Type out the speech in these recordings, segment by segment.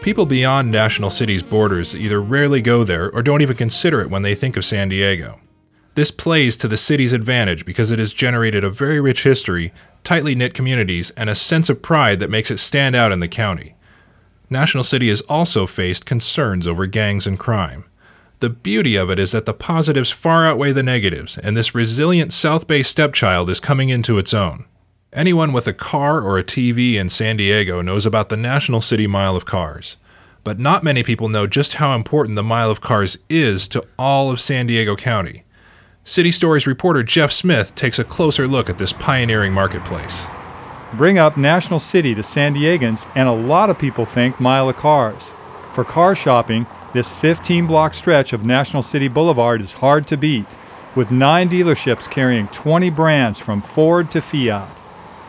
People beyond National City's borders either rarely go there or don't even consider it when they think of San Diego. This plays to the city's advantage because it has generated a very rich history, tightly knit communities, and a sense of pride that makes it stand out in the county. National City has also faced concerns over gangs and crime. The beauty of it is that the positives far outweigh the negatives, and this resilient South Bay stepchild is coming into its own. Anyone with a car or a TV in San Diego knows about the National City Mile of Cars. But not many people know just how important the Mile of Cars is to all of San Diego County. City Stories reporter Jeff Smith takes a closer look at this pioneering marketplace. Bring up National City to San Diegans, and a lot of people think Mile of Cars. For car shopping, this 15 block stretch of National City Boulevard is hard to beat, with nine dealerships carrying 20 brands from Ford to Fiat.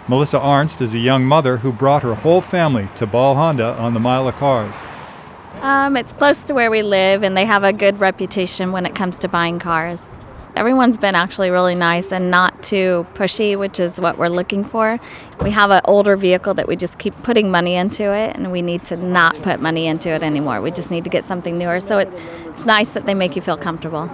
Melissa Arnst is a young mother who brought her whole family to Ball Honda on the Mile of Cars. Um, it's close to where we live, and they have a good reputation when it comes to buying cars. Everyone's been actually really nice and not too pushy, which is what we're looking for. We have an older vehicle that we just keep putting money into it, and we need to not put money into it anymore. We just need to get something newer. So it, it's nice that they make you feel comfortable.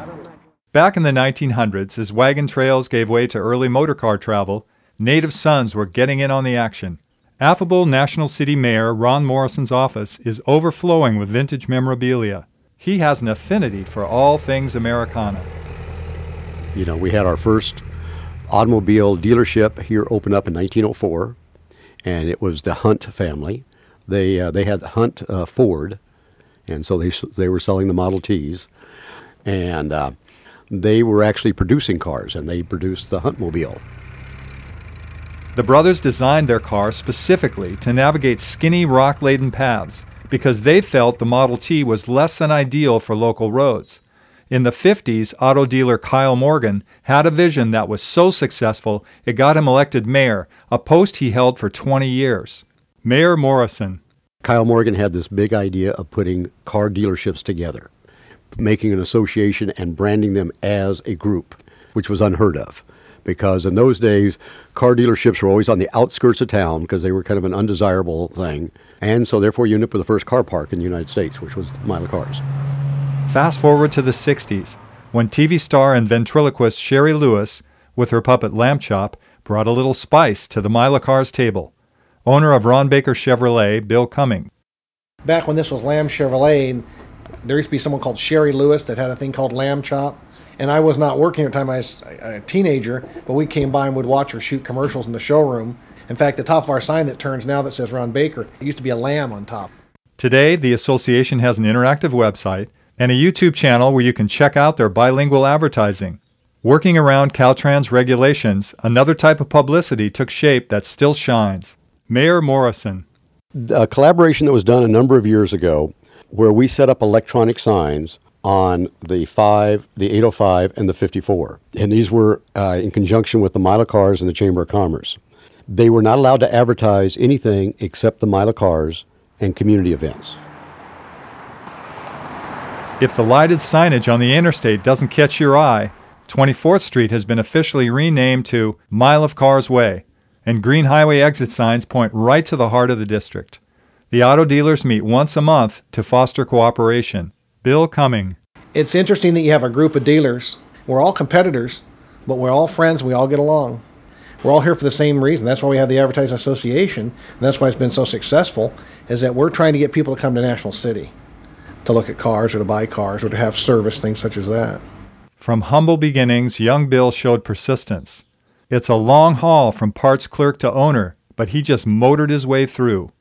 Back in the 1900s, as wagon trails gave way to early motorcar travel, native sons were getting in on the action. Affable National City Mayor Ron Morrison's office is overflowing with vintage memorabilia. He has an affinity for all things Americana. You know, we had our first automobile dealership here open up in 1904, and it was the Hunt family. They uh, they had the Hunt uh, Ford, and so they they were selling the Model Ts, and uh, they were actually producing cars, and they produced the Huntmobile. The brothers designed their car specifically to navigate skinny, rock laden paths because they felt the Model T was less than ideal for local roads. In the 50s, auto dealer Kyle Morgan had a vision that was so successful it got him elected mayor, a post he held for 20 years. Mayor Morrison. Kyle Morgan had this big idea of putting car dealerships together, making an association and branding them as a group, which was unheard of because in those days, car dealerships were always on the outskirts of town because they were kind of an undesirable thing. And so, therefore, you ended up with the first car park in the United States, which was Mile of Cars. Fast forward to the 60s, when TV star and ventriloquist Shari Lewis, with her puppet Lamb Chop, brought a little spice to the Mile of Cars table. Owner of Ron Baker Chevrolet, Bill Cumming. Back when this was Lamb Chevrolet, there used to be someone called Shari Lewis that had a thing called Lamb Chop and I was not working at the time. I was a teenager, but we came by and would watch her shoot commercials in the showroom. In fact, the top of our sign that turns now that says Ron Baker, it used to be a lamb on top. Today, the association has an interactive website and a YouTube channel where you can check out their bilingual advertising. Working around Caltrans regulations, another type of publicity took shape that still shines. Mayor Morrison. A collaboration that was done a number of years ago where we set up electronic signs on the 5, the 805, and the 54. And these were uh, in conjunction with the Mile of Cars and the Chamber of Commerce. They were not allowed to advertise anything except the Mile of Cars and community events. If the lighted signage on the interstate doesn't catch your eye, 24th Street has been officially renamed to Mile of Cars Way, and green highway exit signs point right to the heart of the district. The auto dealers meet once a month to foster cooperation. Bill Cumming. It's interesting that you have a group of dealers. We're all competitors, but we're all friends. We all get along. We're all here for the same reason. That's why we have the Advertising Association, and that's why it's been so successful. Is that we're trying to get people to come to National City to look at cars or to buy cars or to have service things such as that. From humble beginnings, young Bill showed persistence. It's a long haul from parts clerk to owner, but he just motored his way through.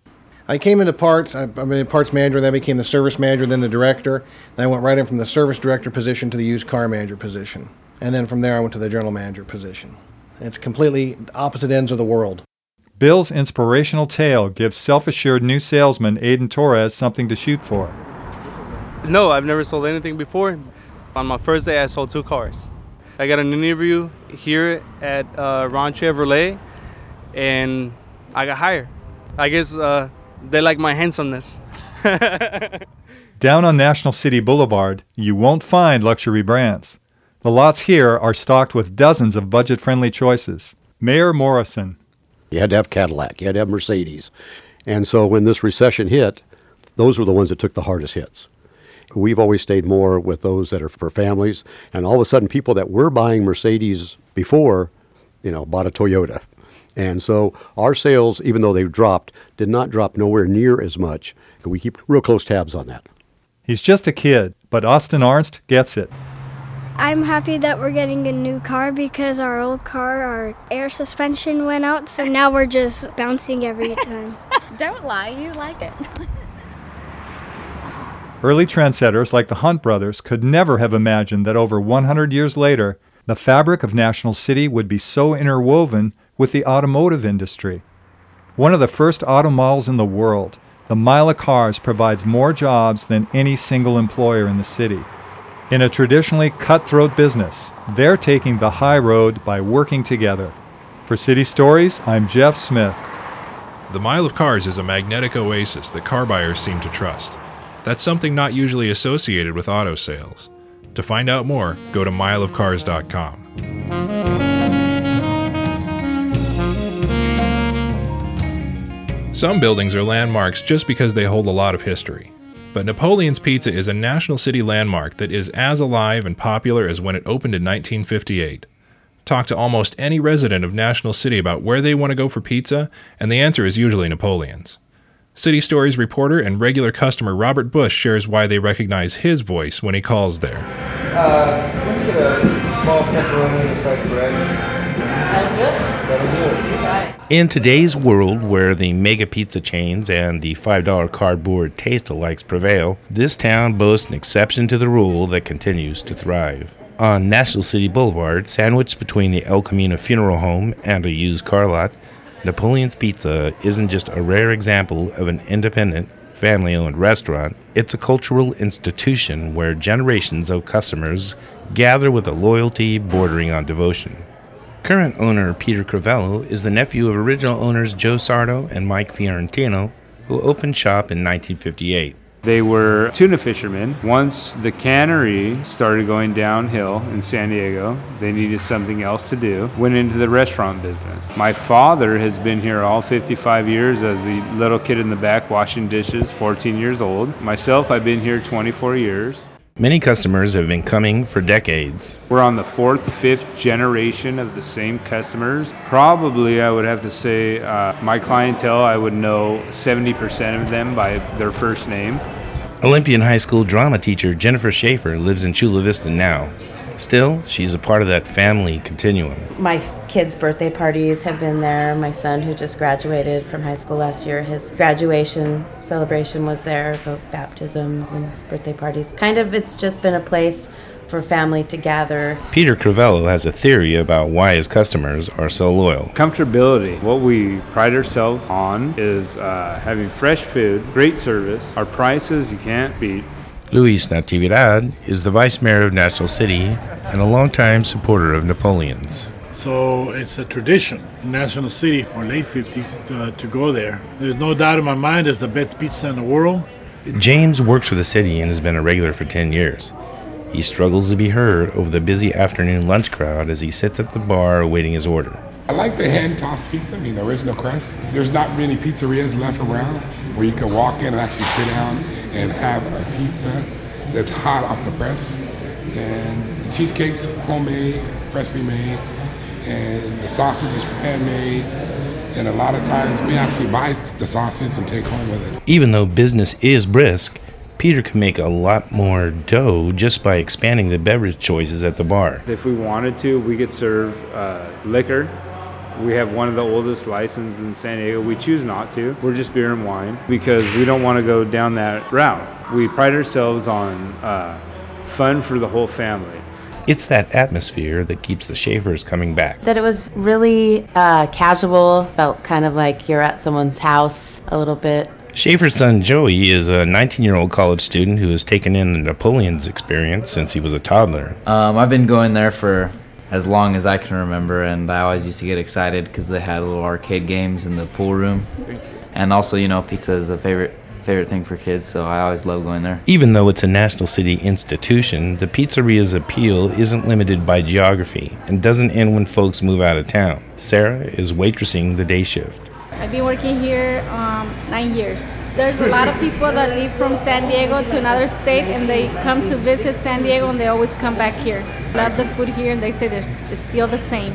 I came into parts. I, I a parts manager, then I became the service manager, then the director. Then I went right in from the service director position to the used car manager position, and then from there I went to the general manager position. It's completely opposite ends of the world. Bill's inspirational tale gives self-assured new salesman Aiden Torres something to shoot for. No, I've never sold anything before. On my first day, I sold two cars. I got an interview here at uh, Ron Chevrolet, and I got hired. I guess uh, they like my handsomeness. Down on National City Boulevard, you won't find luxury brands. The lots here are stocked with dozens of budget friendly choices. Mayor Morrison. You had to have Cadillac, you had to have Mercedes. And so when this recession hit, those were the ones that took the hardest hits. We've always stayed more with those that are for families. And all of a sudden, people that were buying Mercedes before, you know, bought a Toyota. And so our sales, even though they've dropped, did not drop nowhere near as much. And we keep real close tabs on that. He's just a kid, but Austin Arnst gets it. I'm happy that we're getting a new car because our old car, our air suspension went out, so now we're just bouncing every time. Don't lie, you like it. Early trendsetters like the Hunt brothers could never have imagined that over 100 years later, the fabric of National City would be so interwoven with the automotive industry. One of the first auto malls in the world, the Mile of Cars provides more jobs than any single employer in the city. In a traditionally cutthroat business, they're taking the high road by working together. For City Stories, I'm Jeff Smith. The Mile of Cars is a magnetic oasis that car buyers seem to trust. That's something not usually associated with auto sales. To find out more, go to mileofcars.com. Some buildings are landmarks just because they hold a lot of history. But Napoleon's Pizza is a National City landmark that is as alive and popular as when it opened in 1958. Talk to almost any resident of National City about where they want to go for pizza, and the answer is usually Napoleon's. City Stories reporter and regular customer Robert Bush shares why they recognize his voice when he calls there. Uh, let me get a small pepperoni and a side bread. In today's world where the mega pizza chains and the $5 cardboard taste alikes prevail, this town boasts an exception to the rule that continues to thrive. On National City Boulevard, sandwiched between the El Camino Funeral Home and a used car lot, Napoleon's Pizza isn't just a rare example of an independent, family owned restaurant, it's a cultural institution where generations of customers gather with a loyalty bordering on devotion. Current owner Peter Crivello is the nephew of original owners Joe Sardo and Mike Fiorentino, who opened shop in 1958. They were tuna fishermen. Once the cannery started going downhill in San Diego, they needed something else to do. Went into the restaurant business. My father has been here all 55 years as the little kid in the back washing dishes, 14 years old. Myself, I've been here 24 years. Many customers have been coming for decades. We're on the fourth, fifth generation of the same customers. Probably, I would have to say, uh, my clientele, I would know 70% of them by their first name. Olympian High School drama teacher Jennifer Schaefer lives in Chula Vista now. Still, she's a part of that family continuum. My kids' birthday parties have been there. My son, who just graduated from high school last year, his graduation celebration was there. So, baptisms and birthday parties. Kind of, it's just been a place for family to gather. Peter Crivello has a theory about why his customers are so loyal. Comfortability. What we pride ourselves on is uh, having fresh food, great service, our prices you can't beat. Luis Natividad is the vice mayor of National City and a longtime supporter of Napoleon's. So it's a tradition in National City or late 50s to, uh, to go there. There's no doubt in my mind it's the best pizza in the world. James works for the city and has been a regular for 10 years. He struggles to be heard over the busy afternoon lunch crowd as he sits at the bar awaiting his order. I like the hand tossed pizza, I mean, the original crust. There's not many pizzerias left around where you can walk in and actually sit down and have a pizza that's hot off the press. And the cheesecake's homemade, freshly made, and the sausage is handmade. And a lot of times we actually buy the sausage and take home with us. Even though business is brisk, Peter can make a lot more dough just by expanding the beverage choices at the bar. If we wanted to, we could serve uh, liquor. We have one of the oldest licenses in San Diego. We choose not to. We're just beer and wine because we don't want to go down that route. We pride ourselves on uh, fun for the whole family. It's that atmosphere that keeps the Schaefers coming back. That it was really uh, casual, felt kind of like you're at someone's house a little bit. Schaefer's son Joey is a 19 year old college student who has taken in the Napoleon's experience since he was a toddler. Um, I've been going there for as long as I can remember, and I always used to get excited because they had little arcade games in the pool room. And also, you know, pizza is a favorite favorite thing for kids, so I always love going there. Even though it's a National City institution, the pizzeria's appeal isn't limited by geography and doesn't end when folks move out of town. Sarah is waitressing the day shift. I've been working here um, nine years. There's a lot of people that leave from San Diego to another state and they come to visit San Diego and they always come back here. Love the food here and they say it's still the same.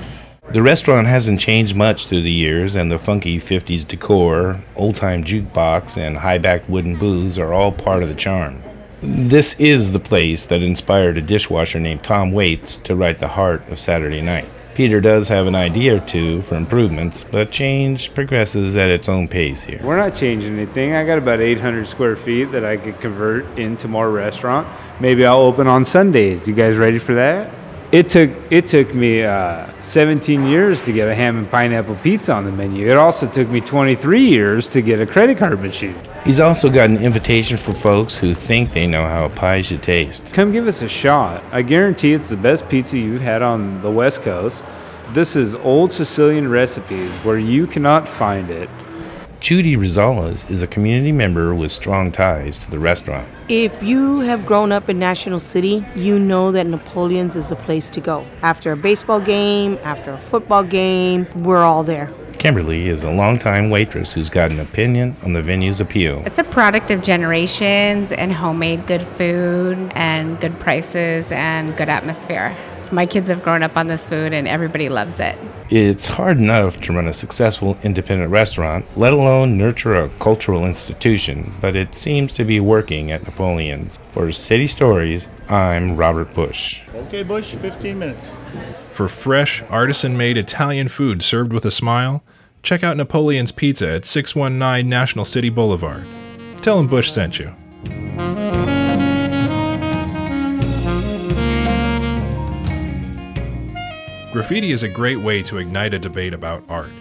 The restaurant hasn't changed much through the years, and the funky 50s decor, old time jukebox, and high backed wooden booths are all part of the charm. This is the place that inspired a dishwasher named Tom Waits to write The Heart of Saturday Night. Peter does have an idea or two for improvements, but change progresses at its own pace here. We're not changing anything. I got about 800 square feet that I could convert into more restaurant. Maybe I'll open on Sundays. You guys ready for that? It took it took me uh, 17 years to get a ham and pineapple pizza on the menu. It also took me 23 years to get a credit card machine. He's also got an invitation for folks who think they know how a pie should taste. Come give us a shot. I guarantee it's the best pizza you've had on the West Coast. This is old Sicilian recipes where you cannot find it. Judy Rosales is a community member with strong ties to the restaurant. If you have grown up in National City, you know that Napoleon's is the place to go. After a baseball game, after a football game, we're all there. Kimberly is a longtime waitress who's got an opinion on the venue's appeal. It's a product of generations and homemade good food and good prices and good atmosphere. My kids have grown up on this food and everybody loves it. It's hard enough to run a successful independent restaurant, let alone nurture a cultural institution, but it seems to be working at Napoleon's. For City Stories, I'm Robert Bush. Okay, Bush, 15 minutes. For fresh, artisan made Italian food served with a smile, check out Napoleon's Pizza at 619 National City Boulevard. Tell him Bush sent you. Graffiti is a great way to ignite a debate about art.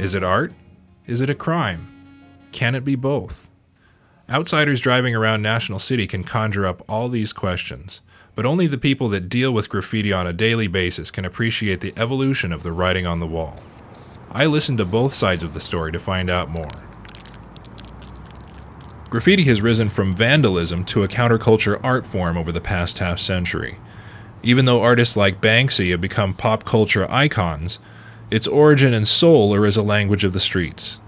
Is it art? Is it a crime? Can it be both? Outsiders driving around National City can conjure up all these questions, but only the people that deal with graffiti on a daily basis can appreciate the evolution of the writing on the wall. I listened to both sides of the story to find out more. Graffiti has risen from vandalism to a counterculture art form over the past half century. Even though artists like Banksy have become pop culture icons, its origin and soul are as a language of the streets.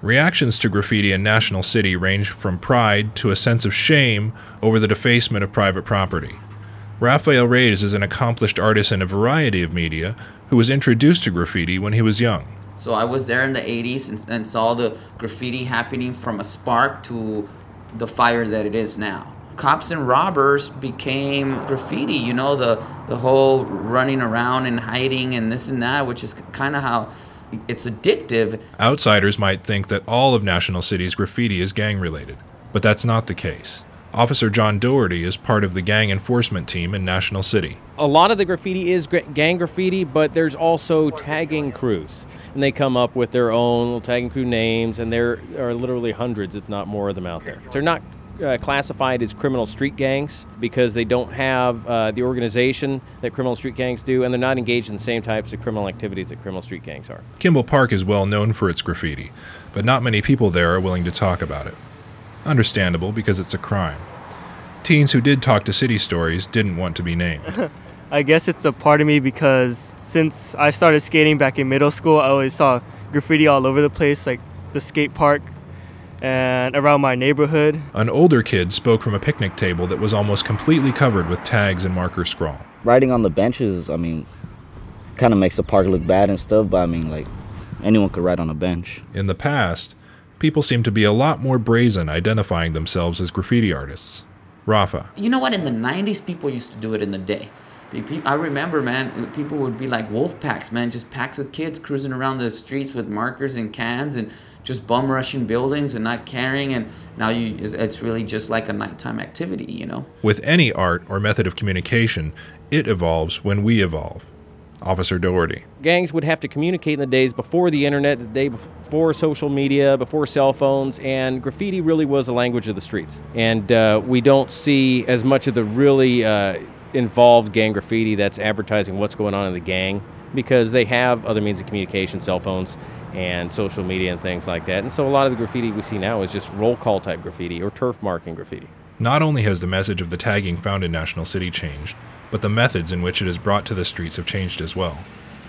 Reactions to graffiti in National City range from pride to a sense of shame over the defacement of private property. Rafael Reyes is an accomplished artist in a variety of media who was introduced to graffiti when he was young. So I was there in the 80s and, and saw the graffiti happening from a spark to the fire that it is now cops and robbers became graffiti you know the the whole running around and hiding and this and that which is kind of how it's addictive. Outsiders might think that all of national city's graffiti is gang related but that's not the case. Officer john doherty is part of the gang enforcement team in national city. A lot of the graffiti is gang graffiti but there's also tagging crews and they come up with their own little tagging crew names and there are literally hundreds if not more of them out there. They're not uh, classified as criminal street gangs because they don't have uh, the organization that criminal street gangs do, and they're not engaged in the same types of criminal activities that criminal street gangs are. Kimball Park is well known for its graffiti, but not many people there are willing to talk about it. Understandable because it's a crime. Teens who did talk to City Stories didn't want to be named. I guess it's a part of me because since I started skating back in middle school, I always saw graffiti all over the place, like the skate park and around my neighborhood. An older kid spoke from a picnic table that was almost completely covered with tags and marker scrawl. Writing on the benches, I mean, kind of makes the park look bad and stuff, but I mean, like, anyone could write on a bench. In the past, people seem to be a lot more brazen identifying themselves as graffiti artists. Rafa. You know what? In the 90s, people used to do it in the day. I remember, man, people would be like wolf packs, man, just packs of kids cruising around the streets with markers and cans and just bum rushing buildings and not caring. And now you, it's really just like a nighttime activity, you know? With any art or method of communication, it evolves when we evolve. Officer Doherty. Gangs would have to communicate in the days before the internet, the day before social media, before cell phones, and graffiti really was the language of the streets. And uh, we don't see as much of the really uh, involved gang graffiti that's advertising what's going on in the gang because they have other means of communication, cell phones and social media and things like that. And so a lot of the graffiti we see now is just roll call type graffiti or turf marking graffiti. Not only has the message of the tagging found in National City changed, but the methods in which it is brought to the streets have changed as well.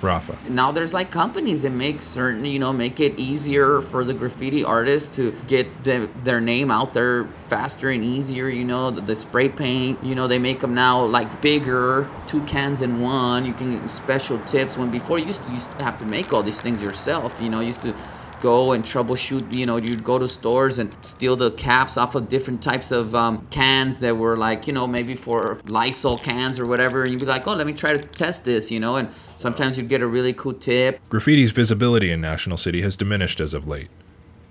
Rafa. Now there's like companies that make certain, you know, make it easier for the graffiti artists to get the, their name out there faster and easier. You know, the, the, spray paint, you know, they make them now like bigger, two cans in one. You can get special tips when before you used to, used to have to make all these things yourself. You know, you used to go and troubleshoot. You know, you'd go to stores and steal the caps off of different types of um, cans that were like, you know, maybe for Lysol cans or whatever. And you'd be like, oh, let me try to test this, you know. And sometimes you'd get a really cool tip. Graffiti's visibility in National City has diminished as of late.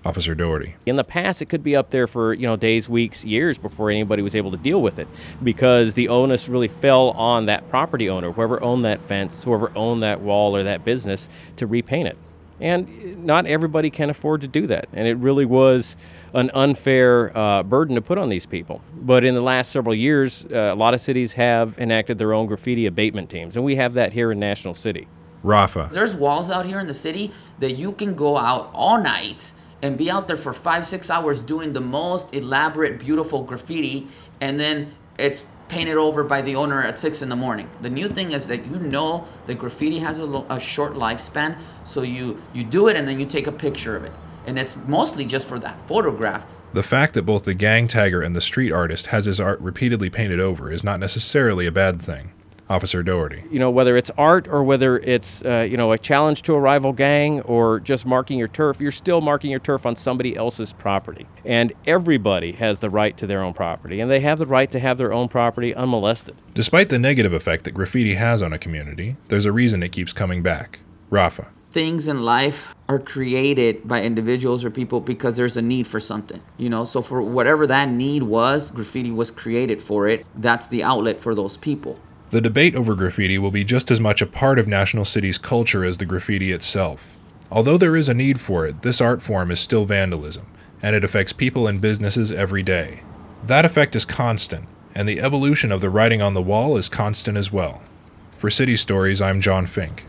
Officer Doherty. In the past, it could be up there for you know days, weeks, years before anybody was able to deal with it, because the onus really fell on that property owner, whoever owned that fence, whoever owned that wall or that business, to repaint it. And not everybody can afford to do that. And it really was an unfair uh, burden to put on these people. But in the last several years, uh, a lot of cities have enacted their own graffiti abatement teams. And we have that here in National City. Rafa. There's walls out here in the city that you can go out all night and be out there for five, six hours doing the most elaborate, beautiful graffiti. And then it's painted over by the owner at six in the morning. The new thing is that you know that graffiti has a, lo- a short lifespan, so you you do it and then you take a picture of it, and it's mostly just for that photograph. The fact that both the gang tagger and the street artist has his art repeatedly painted over is not necessarily a bad thing. Officer Doherty. You know, whether it's art or whether it's, uh, you know, a challenge to a rival gang or just marking your turf, you're still marking your turf on somebody else's property. And everybody has the right to their own property, and they have the right to have their own property unmolested. Despite the negative effect that graffiti has on a community, there's a reason it keeps coming back. Rafa. Things in life are created by individuals or people because there's a need for something, you know. So for whatever that need was, graffiti was created for it. That's the outlet for those people. The debate over graffiti will be just as much a part of National City's culture as the graffiti itself. Although there is a need for it, this art form is still vandalism, and it affects people and businesses every day. That effect is constant, and the evolution of the writing on the wall is constant as well. For City Stories, I'm John Fink.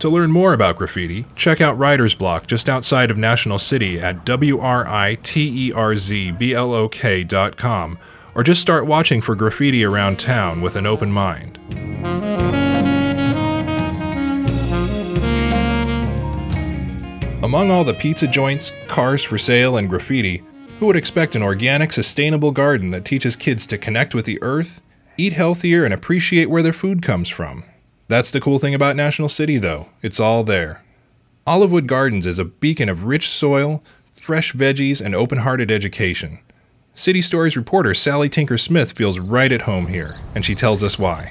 To learn more about graffiti, check out Writer's Block just outside of National City at writerzblok.com or just start watching for graffiti around town with an open mind. Among all the pizza joints, cars for sale, and graffiti, who would expect an organic, sustainable garden that teaches kids to connect with the earth, eat healthier, and appreciate where their food comes from? That's the cool thing about National City, though. It's all there. Olivewood Gardens is a beacon of rich soil, fresh veggies, and open hearted education. City Stories reporter Sally Tinker Smith feels right at home here, and she tells us why.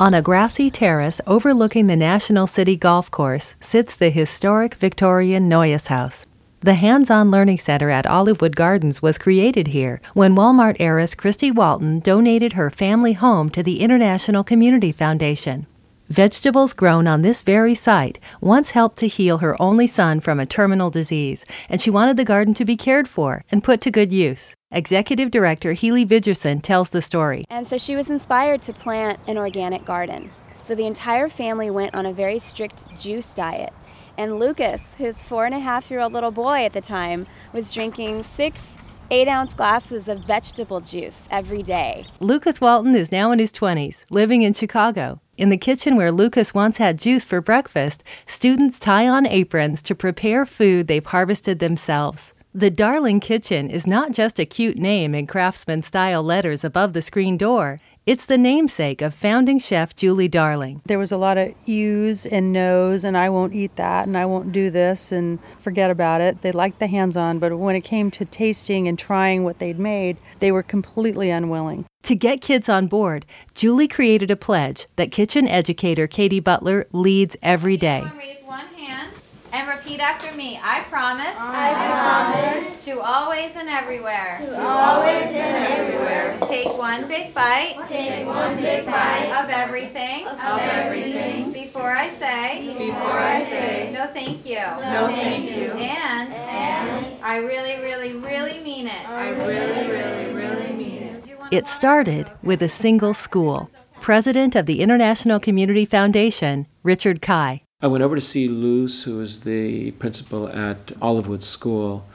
On a grassy terrace overlooking the National City Golf Course sits the historic Victorian Noyes House. The hands on learning center at Olivewood Gardens was created here when Walmart heiress Christy Walton donated her family home to the International Community Foundation. Vegetables grown on this very site once helped to heal her only son from a terminal disease, and she wanted the garden to be cared for and put to good use. Executive Director Healy Vidgerson tells the story. And so she was inspired to plant an organic garden. So the entire family went on a very strict juice diet. And Lucas, his four and a half year old little boy at the time, was drinking six eight ounce glasses of vegetable juice every day. Lucas Walton is now in his 20s, living in Chicago. In the kitchen where Lucas once had juice for breakfast, students tie on aprons to prepare food they've harvested themselves. The Darling Kitchen is not just a cute name in craftsman style letters above the screen door. It's the namesake of founding chef Julie Darling. There was a lot of yous and no's, and I won't eat that, and I won't do this, and forget about it. They liked the hands on, but when it came to tasting and trying what they'd made, they were completely unwilling. To get kids on board, Julie created a pledge that kitchen educator Katie Butler leads every day. Raise one hand. And repeat after me. I promise. I promise. To always and everywhere. To always and everywhere. Take one big bite. Take one big bite. Of everything. Of everything. Before I say. Before I say. No thank you. No thank you. And. And. I really, really, really mean it. I really, really, really mean it. It started with a single school. President of the International Community Foundation, Richard Kiy. I went over to see Luz, who was the principal at Olivewood School,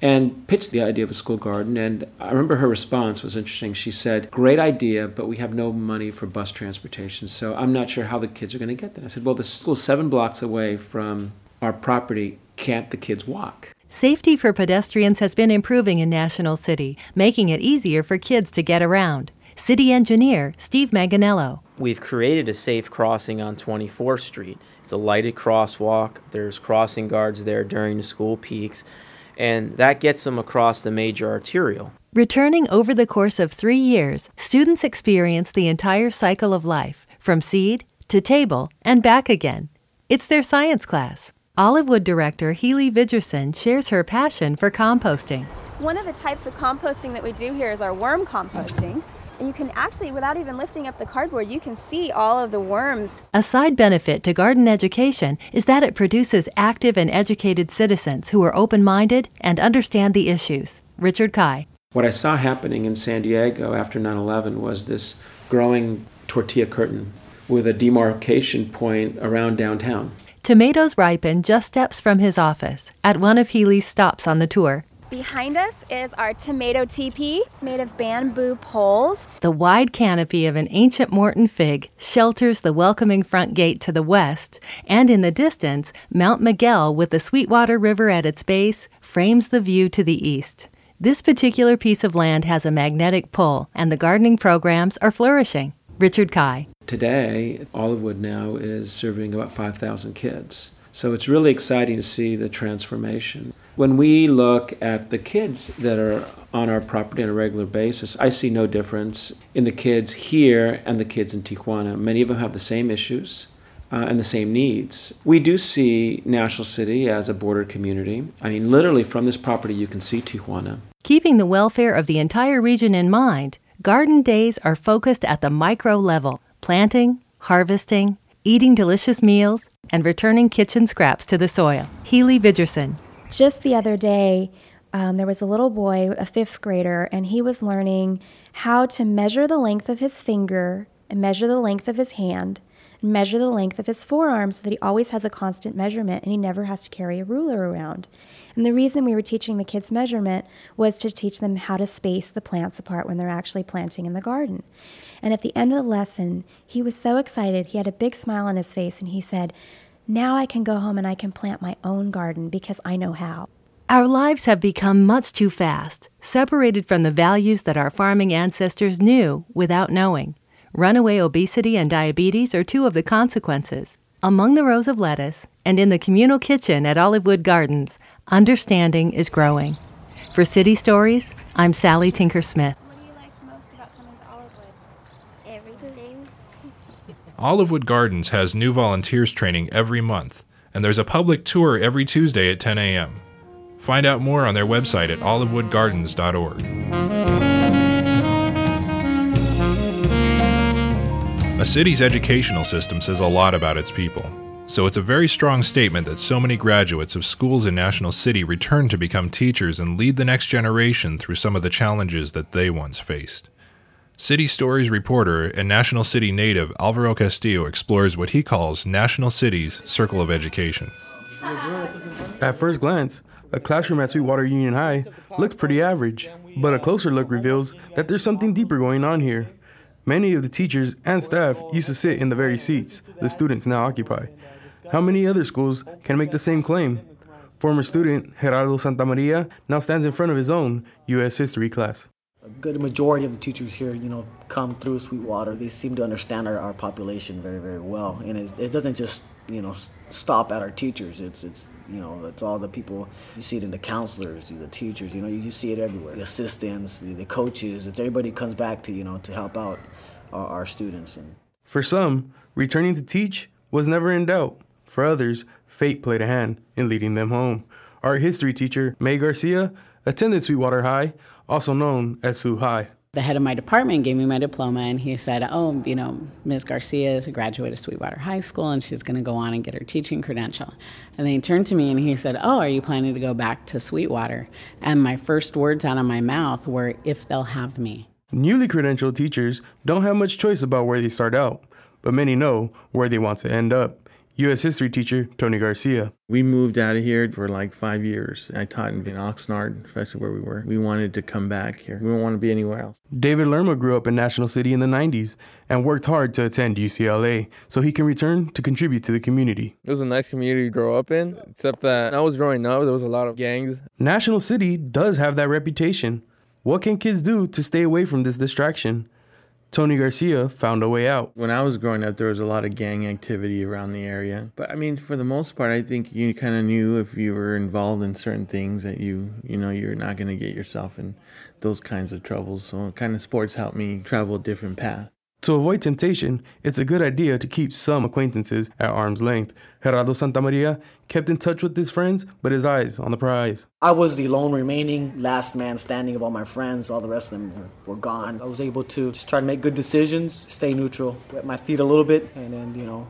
and pitched the idea of a school garden. And I remember her response was interesting. She said, Great idea, but we have no money for bus transportation, so I'm not sure how the kids are going to get there. I said, Well, the school's seven blocks away from our property. Can't the kids walk? Safety for pedestrians has been improving in National City, making it easier for kids to get around. City engineer Steve Manganello. We've created a safe crossing on 24th Street. It's a lighted crosswalk. There's crossing guards there during the school peaks, and that gets them across the major arterial. Returning over the course of three years, students experience the entire cycle of life, from seed to table and back again. It's their science class. Olivewood director Healy Vidgerson shares her passion for composting. One of the types of composting that we do here is our worm composting. And you can actually, without even lifting up the cardboard, you can see all of the worms. A side benefit to garden education is that it produces active and educated citizens who are open minded and understand the issues. Richard Kiy. What I saw happening in San Diego after 9 11 was this growing tortilla curtain with a demarcation point around downtown. Tomatoes ripen just steps from his office at one of Healy's stops on the tour. Behind us is our tomato teepee made of bamboo poles. The wide canopy of an ancient Morton fig shelters the welcoming front gate to the west, and in the distance, Mount Miguel with the Sweetwater River at its base frames the view to the east. This particular piece of land has a magnetic pull, and the gardening programs are flourishing. Richard Kiy. Today, Olivewood now is serving about 5,000 kids. So it's really exciting to see the transformation. When we look at the kids that are on our property on a regular basis, I see no difference in the kids here and the kids in Tijuana. Many of them have the same issues. Uh, and the same needs. We do see National City as a border community. I mean, literally from this property, you can see Tijuana. Keeping the welfare of the entire region in mind, garden days are focused at the micro level planting, harvesting, eating delicious meals, and returning kitchen scraps to the soil. Healy Vidgerson. Just the other day, um, there was a little boy, a fifth grader, and he was learning how to measure the length of his finger and measure the length of his hand and measure the length of his forearm so that he always has a constant measurement and he never has to carry a ruler around. And the reason we were teaching the kids measurement was to teach them how to space the plants apart when they're actually planting in the garden. And at the end of the lesson, he was so excited. He had a big smile on his face and he said, Now I can go home and I can plant my own garden because I know how. Our lives have become much too fast, separated from the values that our farming ancestors knew without knowing. Runaway obesity and diabetes are two of the consequences. Among the rows of lettuce and in the communal kitchen at Olivewood Gardens, understanding is growing. For City Stories, I'm Sally Tinker Smith. Olivewood Gardens has new volunteers training every month, and there's a public tour every Tuesday at 10 a.m. Find out more on their website at olivewoodgardens.org. A city's educational system says a lot about its people, so it's a very strong statement that so many graduates of schools in National City return to become teachers and lead the next generation through some of the challenges that they once faced. City Stories reporter and National City native Alvaro Castillo explores what he calls National City's Circle of Education. At first glance, a classroom at Sweetwater Union High looks pretty average, but a closer look reveals that there's something deeper going on here. Many of the teachers and staff used to sit in the very seats the students now occupy. How many other schools can make the same claim? Former student Gerardo Santamaria now stands in front of his own U.S. history class a good majority of the teachers here, you know, come through Sweetwater. They seem to understand our, our population very, very well, and it, it doesn't just you know stop at our teachers. It's it's you know it's all the people you see it in the counselors, the teachers. You know, you, you see it everywhere. The assistants, the, the coaches. It's everybody comes back to you know to help out our, our students. And for some, returning to teach was never in doubt. For others, fate played a hand in leading them home. Art history teacher May Garcia attended Sweetwater High, also known as Sioux High. The head of my department gave me my diploma and he said, Oh, you know, Ms. Garcia is a graduate of Sweetwater High School and she's going to go on and get her teaching credential. And then he turned to me and he said, Oh, are you planning to go back to Sweetwater? And my first words out of my mouth were, If they'll have me. Newly credentialed teachers don't have much choice about where they start out, but many know where they want to end up. U.S. history teacher Tony Garcia. We moved out of here for like five years. I taught in Oxnard, especially where we were. We wanted to come back here. We don't want to be anywhere else. David Lerma grew up in National City in the 90s and worked hard to attend UCLA so he can return to contribute to the community. It was a nice community to grow up in, except that when I was growing up, there was a lot of gangs. National City does have that reputation. What can kids do to stay away from this distraction? Tony Garcia found a way out. When I was growing up, there was a lot of gang activity around the area. But I mean, for the most part, I think you kind of knew if you were involved in certain things that you, you know, you're not going to get yourself in those kinds of troubles. So kind of sports helped me travel a different path. To avoid temptation, it's a good idea to keep some acquaintances at arm's length. Gerardo Santamaria kept in touch with his friends, but his eyes on the prize. I was the lone remaining last man standing of all my friends. All the rest of them were, were gone. I was able to just try to make good decisions, stay neutral, wet my feet a little bit, and then, you know,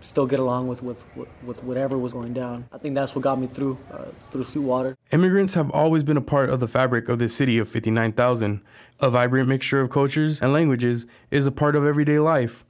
still get along with, with, with whatever was going down. I think that's what got me through, uh, through Sweetwater. Immigrants have always been a part of the fabric of this city of 59,000. A vibrant mixture of cultures and languages is a part of everyday life.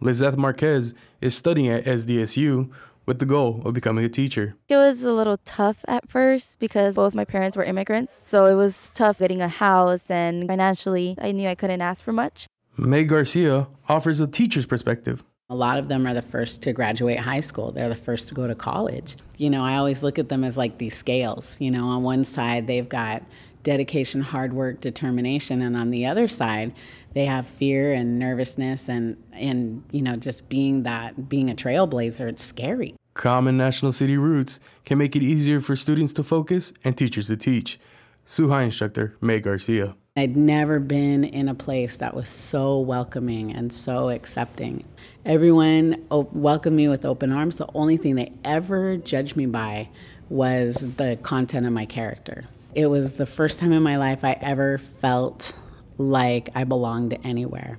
Lizeth Marquez is studying at SDSU with the goal of becoming a teacher. It was a little tough at first because both my parents were immigrants, so it was tough getting a house and financially I knew I couldn't ask for much. May Garcia offers a teacher's perspective. A lot of them are the first to graduate high school. They're the first to go to college. You know, I always look at them as like these scales. You know, on one side, they've got dedication, hard work, determination, and on the other side, they have fear and nervousness and and you know, just being that being a trailblazer, it's scary. Common National City roots can make it easier for students to focus and teachers to teach. High instructor May Garcia. I'd never been in a place that was so welcoming and so accepting. Everyone welcomed me with open arms. The only thing they ever judged me by was the content of my character. It was the first time in my life I ever felt like I belonged anywhere.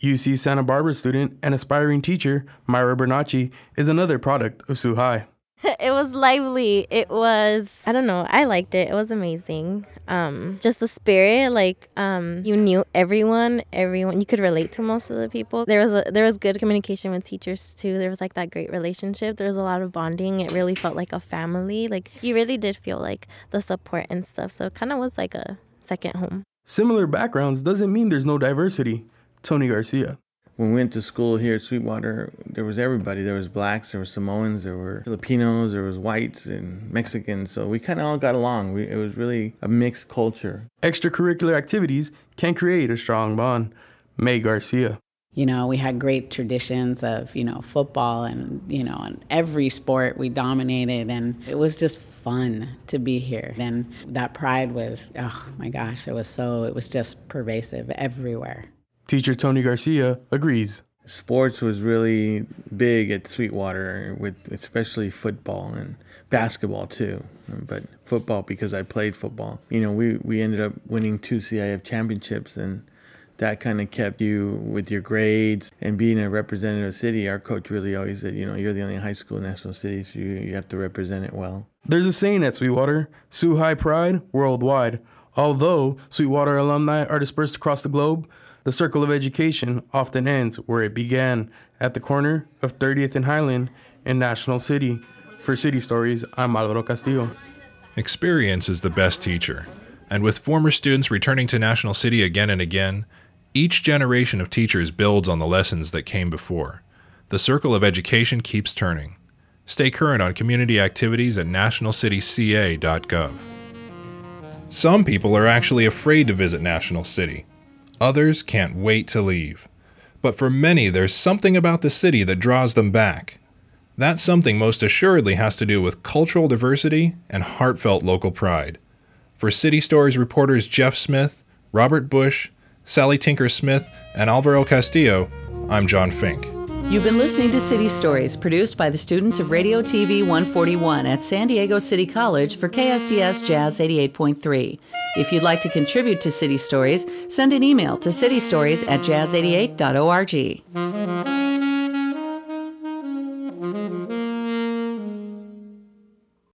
UC Santa Barbara student and aspiring teacher Myra Bernacci is another product of High. it was lively. It was I don't know. I liked it. It was amazing. Um, just the spirit, like um, you knew everyone. Everyone you could relate to most of the people. There was a, there was good communication with teachers too. There was like that great relationship. There was a lot of bonding. It really felt like a family. Like you really did feel like the support and stuff. So it kind of was like a second home. Similar backgrounds doesn't mean there's no diversity. Tony Garcia. When we went to school here at Sweetwater, there was everybody. There was blacks, there were Samoans, there were Filipinos, there was whites and Mexicans. So we kind of all got along. We, it was really a mixed culture. Extracurricular activities can create a strong bond. May Garcia. You know, we had great traditions of, you know, football and, you know, and every sport we dominated and it was just fun to be here. And that pride was, oh my gosh, it was so, it was just pervasive everywhere. Teacher Tony Garcia agrees. Sports was really big at Sweetwater, with especially football and basketball too. But football because I played football. You know, we, we ended up winning two CIF championships, and that kind of kept you with your grades and being a representative city. Our coach really always said, you know, you're the only high school in National City, so you, you have to represent it well. There's a saying at Sweetwater: "Sioux High pride worldwide." Although Sweetwater alumni are dispersed across the globe. The circle of education often ends where it began, at the corner of 30th and Highland in National City. For City Stories, I'm Alvaro Castillo. Experience is the best teacher, and with former students returning to National City again and again, each generation of teachers builds on the lessons that came before. The circle of education keeps turning. Stay current on community activities at nationalcityca.gov. Some people are actually afraid to visit National City. Others can't wait to leave. But for many, there's something about the city that draws them back. That something most assuredly has to do with cultural diversity and heartfelt local pride. For City Stories reporters Jeff Smith, Robert Bush, Sally Tinker Smith, and Alvaro Castillo, I'm John Fink. You've been listening to City Stories, produced by the students of Radio TV 141 at San Diego City College for KSDS Jazz 88.3. If you'd like to contribute to City Stories, send an email to citystories at jazz88.org.